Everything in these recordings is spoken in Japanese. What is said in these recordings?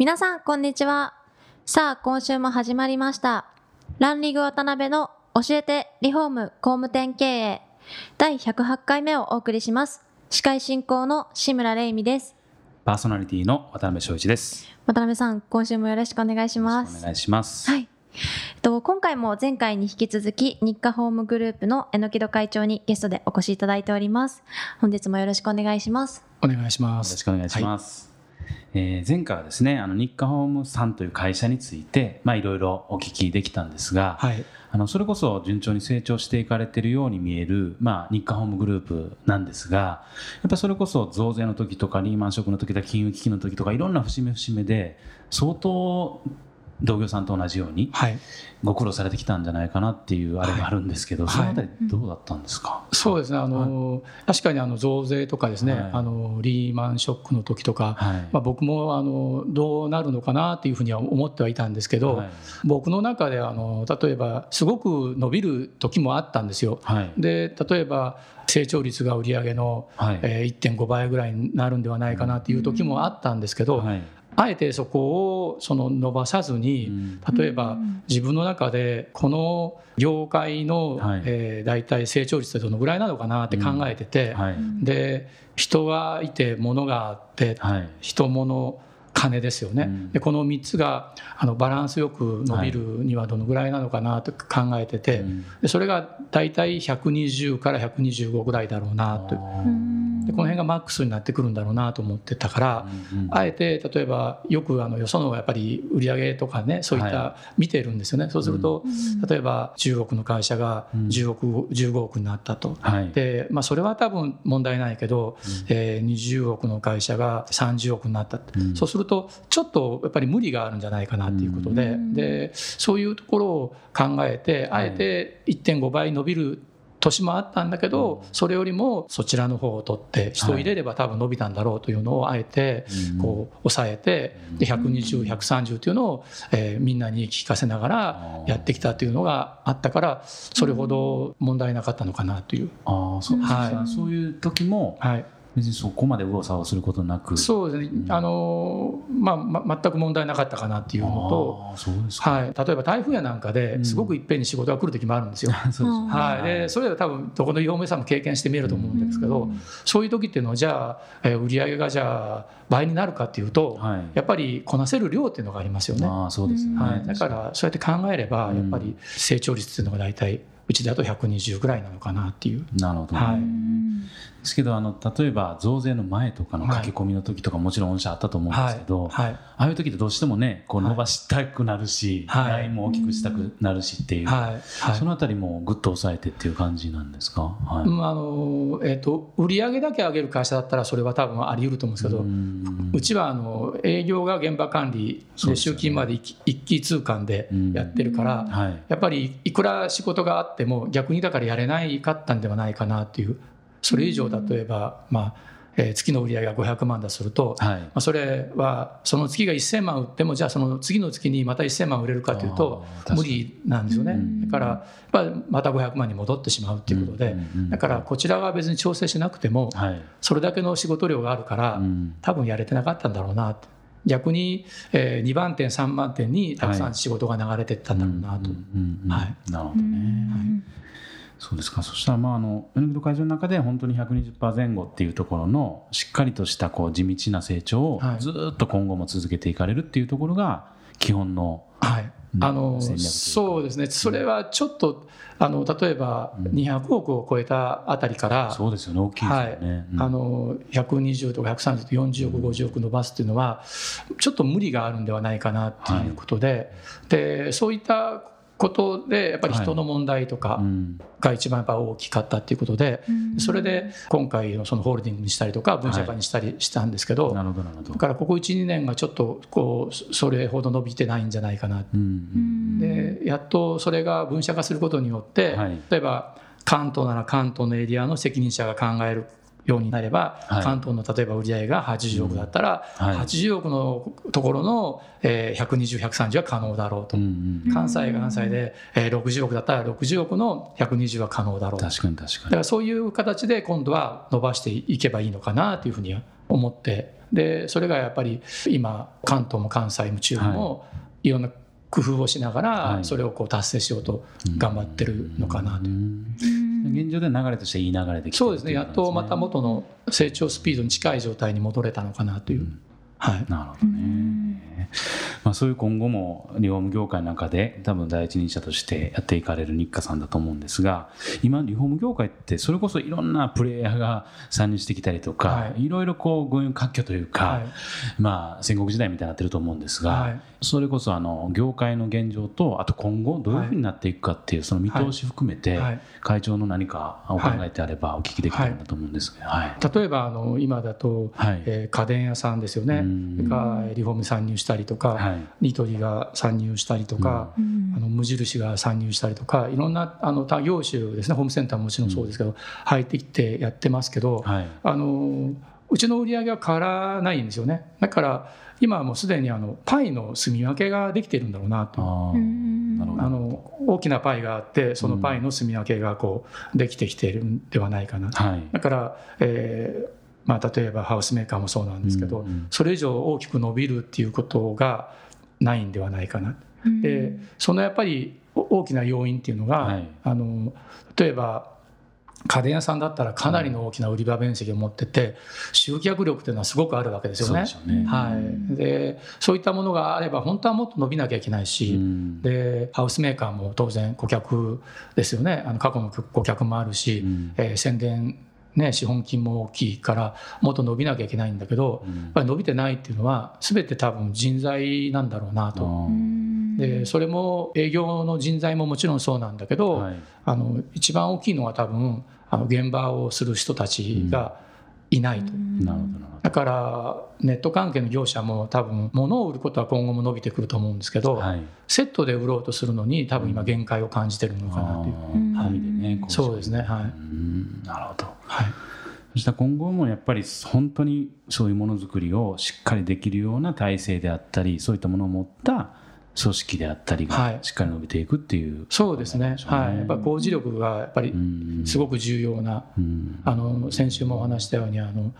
皆さんこんにちはさあ今週も始まりましたランリグ渡辺の教えてリフォーム工務店経営第108回目をお送りします司会進行の志村玲美ですパーソナリティの渡辺翔一です。渡辺さん今週もよろしくお願いしますお願いします。はい。えっと、今回も前回に引き続き日課ホームグループの榎戸会長にゲストでお越しいただいております。本日もよろしくお願いします。お願いしまよろす。しくお願いします。えー前回はですね、あの日課ホームさんという会社について、まあいろいろお聞きできたんですが、はい。あのそれこそ順調に成長していかれているように見える、まあ、日課ホームグループなんですがやっぱりそれこそ増税の時とかリーマンショックの時とか金融危機の時とかいろんな節目節目で相当同業さんと同じようにはい。ご苦労されてきたんじゃないかなっていうあれがあるんですけど、はい。そのあたりどうだったんですか、そうですね。あの、確かにあの増税とかですね、はい。あのリーマンショックの時とか、はい。まあ僕もあのどうなるのかなっていうふうには思ってはいたんですけど、はい。僕の中であの例えばすごく伸びる時もあったんですよ。はい。で例えば成長率が売上の、はい。えー1.5倍ぐらいになるんではないかなっていう時もあったんですけど、はいあえてそこをその伸ばさずに、うん。例えば自分の中でこの業界の、はい。えー大体成長率ってどのぐらいなのかなって考えてて、はい。で人がいて物があって、はい。人物金ですよね、うん。でこの3つがあのバランスよく伸びるにはどのぐらいなのかなと考えてて、うん。でそれが大体120から125ぐらいだろうなとこの辺がマックスになってくるんだろうなと思ってたから、うんうん。あえて例えばよくあのよそのやっぱり売上とかねそういっはた見てるんですよね、そうすると、例えば10億の会社が10億、15億になったと。はい。でまあ、それは多分問題ないけど、えー20億の会社が30億になったうん。そうするとちょっとやっぱり無理があるんじゃないかなっていうことで,、うん。でそういうところを考えてあえて1.5倍伸びる年もあったんだけど、それよりもそちらの方を取って人を入れれば多分伸びたんだろうというのをあえてうん。こう抑えてで120、130というのを、えーみんなに聞かせながらやってきたというのがあったからそれほど問題なかったのかなという。ああそう。はい。そういう時もはい別にそこまで右往左往することなく。そうですね、あのまあ、ま全く問題なかったかなっていうのと、はい、例えば台風やなんかですごくいっぺんに仕事が来る時もあるんですよ。そうんはい、でそれは多分どこの業務さんも経験してみえると思うんですけど、うん。そういう時っていうのはじゃあ、えー売上がじゃあ倍になるかっていうと、はい。やっぱりこなせる量っていうのがありますよね。ああそうですね、はい、だからそうやって考えればやっぱり成長率っていうのが大体うちだと120ぐらいなのかなっていう。なるほど、はい。ですけどあの例えば増税の前とかの書き込みの時とかもちろん御社あったと思うんですけど、はい。ああいう時ってどうしてもねこう伸ばしたくなるし、はい。ラインも大きくしたくなるしっていう、はい。はい。そのあたりもぐっと抑えてっていう感じなんですか、はい。うんあのえー、と売上だけ上げる会社だったらそれは多分あり得ると思うんですけど、うん。うちはあの営業が現場管理で集金まで一気通貫でやってるから、はい。やっぱりいくら仕事があっても逆にだからやれないかったんではないかなっていうそれ以上例えば、まあえー月の売り上げが500万だとすると、はい。まあ、それはその月が1000万売ってもじゃあその次の月にまた1000万売れるかというと無理なんですよね。うん。だからまた500万に戻ってしまうっていうことでうんうんうんだからこちらは別に調整しなくてもはい。それだけの仕事量があるからうん。多分やれてなかったんだろうな。って逆に、え2番点3番点にたくさん仕事が流れていったんだろうなと。はい。なるほどね、そうですか。そしたらまああの米国会場の中で本当に120%前後っていうところのしっかりとしたこう地道な成長をはい。ずっと今後も続けていかれるっていうところが基本のはい。うんあのそうですね、それはちょっとあの例えばうん。200億を超えたあたりから、そうですよね。大きいですよね、うん。あの120とか130とか40億、50億伸ばすっていうのは、ちょっと無理があるんではないかなっていうことで、でそういったことでやっぱり人の問題とかうん。が一番やっぱ大きかったっていうことで、それで今回のそのホールディングにしたりとか分社化にしたりしたんですけど、だからここ12年がちょっとこうそれほど伸びてないんじゃないかな。うん。でやっとそれが分社化することによって、はい。例えば関東なら関東のエリアの責任者が考えるようになれば、はい。関東の例えば売上が80億だったら、はい。80億のところの、えー、120、130は可能だろうと、うんうん関西が関西で、えー60億だったら60億の120は可能だろうと。確かに確かに。だからそういう形で今度は伸ばしていけばいいのかなというふうに思って。でそれがやっぱり今関東も関西も中部もい。ろんな工夫をしながはい。らそれをこう達成しようと頑張ってるのかなと。うん現状で流れとしていい流れでそうですね。やっとまた元の成長スピードに近い状態に戻れたのかなという、はい、なるほどね、まあ、そういう今後もリフォーム業界の中で多分第一人者としてやっていかれる日課さんだと思うんですが今リフォーム業界ってそれこそいろんなプレイヤーが参入してきたりとか、、はい。ろいろこう軍運割拠というか、はい。まあ戦国時代みたいになってると思うんですが、はい。それこそあの業界の現状とあと今後どういうふうになっていくかっていうその見通し含めて、はい。会長の何かお考えてあればお聞きできたらなと思うんですけど、はい。例えばあの今だと、はい。えー家電屋さんですよね。うんそれからリフォーム参入したりとか、はい。ニトリが参入したりとか、あの無印が参入したりとかいろんなあの他業種ですねホームセンターももちろんそうですけど、入ってきてやってますけど、はい。あのうちの売り上げは変わらないんですよね。だから今はもうすでにあのパイの住み分けができてるんだろうなと。あの大きなパイがあってそのパイの住み分けがこうできてきているんではないかな、はい。だから、えーまあ、例えばハウスメーカーもそうなんですけど、うんうんそれ以上大きく伸びるっていうことがないんではないかな。でそのやっぱりお大きな要因っていうのが、はい。あの例えば家電屋さんだったらかなりの大きな売り場面積を持ってて集客力っていうのはすごくあるわけですよね。そうで。しょうね。はい、でそういったものがあれば本当はもっと伸びなきゃいけないし、うん。でハウスメーカーも当然顧客ですよね。あの過去の顧客もあるし、うん。えー宣伝、ね、資本金も大きいからもっと伸びなきゃいけないんだけど、うんやっぱり伸びてないっていうのは全て多分人材なんだろうなあと。ーでそれも営業の人材ももちろんそうなんだけど、はいあの一番大きいのは多分あの現場をする人たちがいないと。なるほどなるほだからネット関係の業者も多分物を売ることは今後も伸びてくると思うんですけど、ど。はい。セットで売ろうとするのに多分今限界を感じてるのかなという、あー込みでね。こそうですねはい、うんなるほど。はい、そしたら今後もやっぱり本当にそういうものづくりをしっかりできるような体制であったりそういったものを持った組織であったりはい。がしっかり伸びていくっていう、そうですね。はい、やっぱり工事力がやっぱりうんすごく重要な、うん。あの先週もお話したようにあの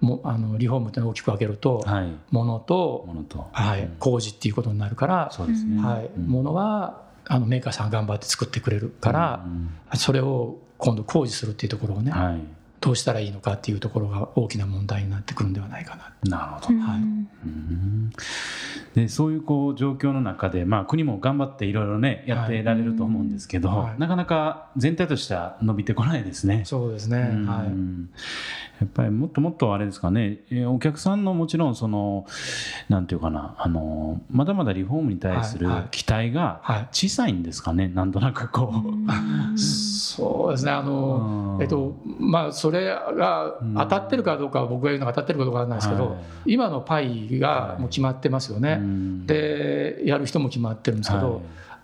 もあのリフォームっていうのを大きく分けると、はい。物と、ものと、はい。うん。工事っていうことになるから、そうですね、はい。うん。物はあのメーカーさんが頑張って作ってくれるからう、ん。それを今度工事するっていうところをね、はい。どうしたらいいのかっていうところが大きな問題になってくるんではないかな。なるほど、はい。うん。でそういうこう状況の中で、まあ、国も頑張っていろいろねやってられると思うんですけど、はい。なかなか全体としては伸びてこないですね。そうですね、うん。はいやっぱりもっともっとあれですかね、えーお客さんのもちろんそのなんていうかな。あのまだまだリフォームに対するはいはい。期待がはい。小さいんですかね、なんとなくこう。そうですね。あの、うん。えっとまあ、それが当たってるかどうかは僕が言うのが当たってるかどうかわかんないですけど、はい。今のパイがもう決まってますよね、うん。でやる人も決まってるんですけど、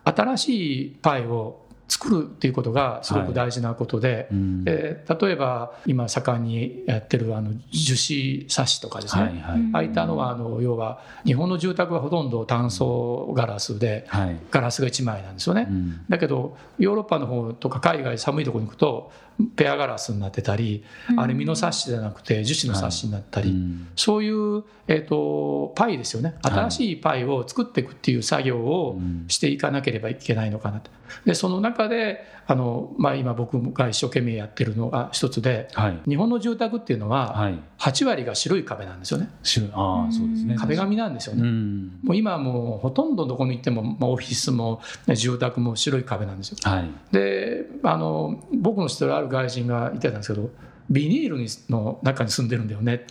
はい。新しいパイを作るっていうことがすごく大事なことで、うん。で例えば今盛んにやってるあの樹脂サッシとかですね、はいはい。ああいったのはあの要は日本の住宅はほとんど単層ガラスではい。ガラスが1枚なんですよね。うん。だけどヨーロッパの方とか海外寒いところに行くとペアガラスになってたりアルミのサッシじゃなくて樹脂のサッシになったり、うん。そういう、えー、とパイですよね。はい。新しいパイを作っていくっていう作業をうんしていかなければいけないのかなと。でその中であの、まあ、今僕が一生懸命やってるのが一つではい。日本の住宅っていうのははい。8割が白い壁なんですよね。ああそうですね。壁紙なんですようね。ん。もう今はもうほとんどどこに行っても、まあ、オフィスもね住宅も白い壁なんですよ。はい。であの僕の知ってるある外人が言ってたんですけどビニールにの中に住んでるんだよね。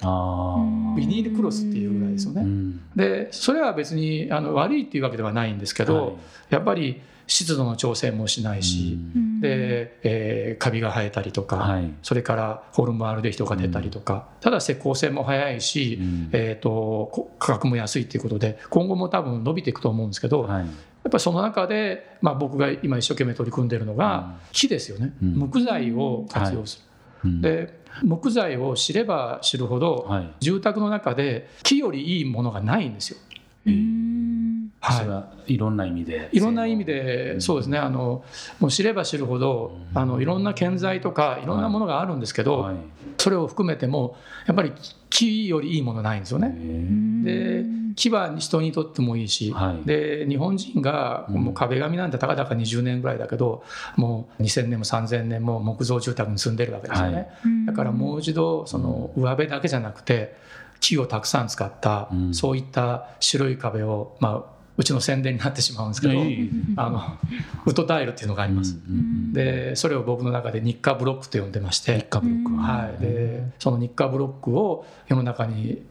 ビニールクロスっていうぐらいですよね。うん。でそれは別にあの悪いっていうわけではないんですけど、はい。やっぱり湿度の調整もしないし、で、えー、カビが生えたりとか、はい、それからホルムアルデヒドが出たりとか、ただ石膏性も早いし、えーと、価格も安いっていうことで今後も多分伸びていくと思うんですけど、はい、やっぱりその中で、まあ、僕が今一生懸命取り組んでるのが木ですよね、木材を活用する。はい、で木材を知れば知るほど、住宅の中で木よりいいものがないんですよ。はい、それはいろんな意味で。いろんな意味で、そうですね。あのもう知れば知るほど、あのいろんな建材とかいろんなものがあるんですけど、はい、それを含めてもやっぱり木よりいいものないんですよね。で木は人にとってもいいし、はい、で日本人がもう壁紙なんてたかだか20年ぐらいだけどもう2000年も3000年も木造住宅に住んでるわけですよね。はい、だからもう一度その上辺だけじゃなくて木をたくさん使った、そういった白い壁をまあうちの宣伝になってしまうんですけど、あのウッドタイルっていうのがあります、でそれを僕の中で日課ブロックと呼んでまして日課ブロック、は。い、でその日課ブロックを世の中に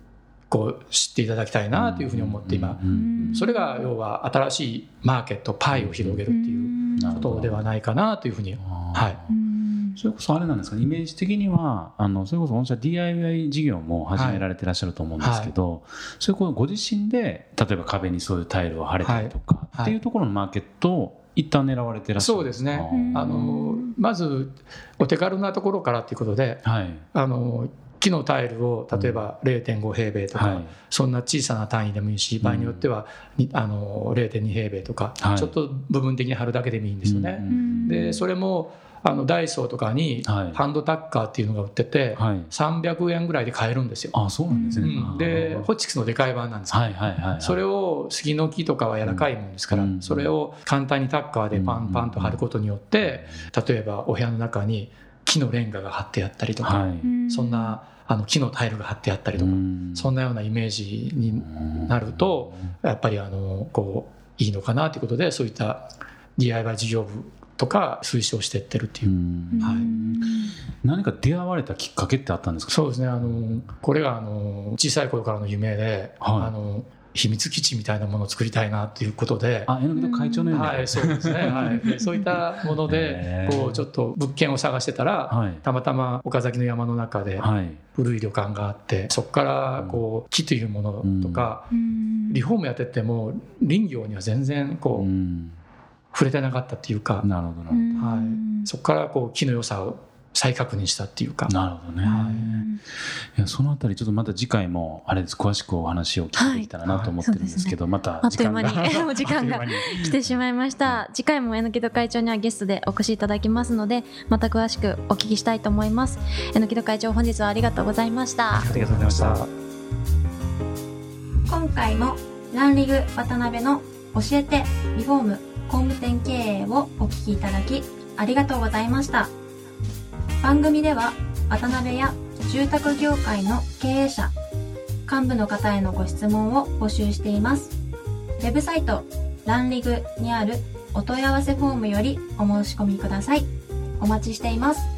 こう知っていただきたいなというふうに思って今、それが要は新しいマーケットパイを広げるっていうことではないかなというふうに、はい、それこそあれなんですか、イメージ的にはあのそれこそ御社 DIY 事業も始められてらっしゃると思うんですけど、はい、それこそご自身で例えば壁にそういうタイルを貼れたりとか、はい、っていうところのマーケットを一旦狙われてらっしゃる。そうですね。あのまずお手軽なところからということで、はい、あの木のタイルを例えば0.5平米とか、はい、そんな小さな単位でもいいし場合によっては、あの0.2平米とか、はい、ちょっと部分的に貼るだけでもいいんですよね。でそれもあのダイソーとかにハンドタッカーっていうのが売ってて、はい、300円ぐらいで買えるんですよ。あそうなんですね、うん、でホチキスのでかい版なんですけど、はいはいはいはい、それを杉の木とかは柔らかいもんですから、うん、それを簡単にタッカーでパンパンと貼ることによって例えばお部屋の中に木のレンガが貼ってあったりとか、はい、そんなあの木のタイルが貼ってあったりとか、そんなようなイメージになるとやっぱりあのこういいのかなということでそういった DIY 事業部とか推奨していってるっていう、はい、何か出会われたきっかけってあったんですか？そうですね。あのこれがあの小さい頃からの夢で、はい、あの秘密基地みたいなものを作りたいなということで、あ、榎戸会長のようはい、そうですね。はい、そういったもので、こうちょっと物件を探してたら、はい、たまたま岡崎の山の中で古い旅館があって、そこからこう木というものとか、うん、リフォームやってても林業には全然こう。うん触れてなかったっていうか。なるほどな、はい、そこからこう木の良さを再確認したっていうか。なるほどね、はい、いやそのあたりちょっとまた次回もあれです。詳しくお話を聞いていけたらなと思ってるんですけど、はい。ね、またあっという間にお時間が 来てしまいました。次回も榎木戸会長にはゲストでお越しいただきますのでまた詳しくお聞きしたいと思います。榎木戸会長本日はありがとうございました。ありがとうございました。今回もランリグ渡辺の教えてリフォーム工務店経営をお聞きいただきありがとうございました番組では渡辺や住宅業界の経営者幹部の方へのご質問を募集していますウェブサイトランリグにあるお問い合わせフォームよりお申し込みくださいお待ちしています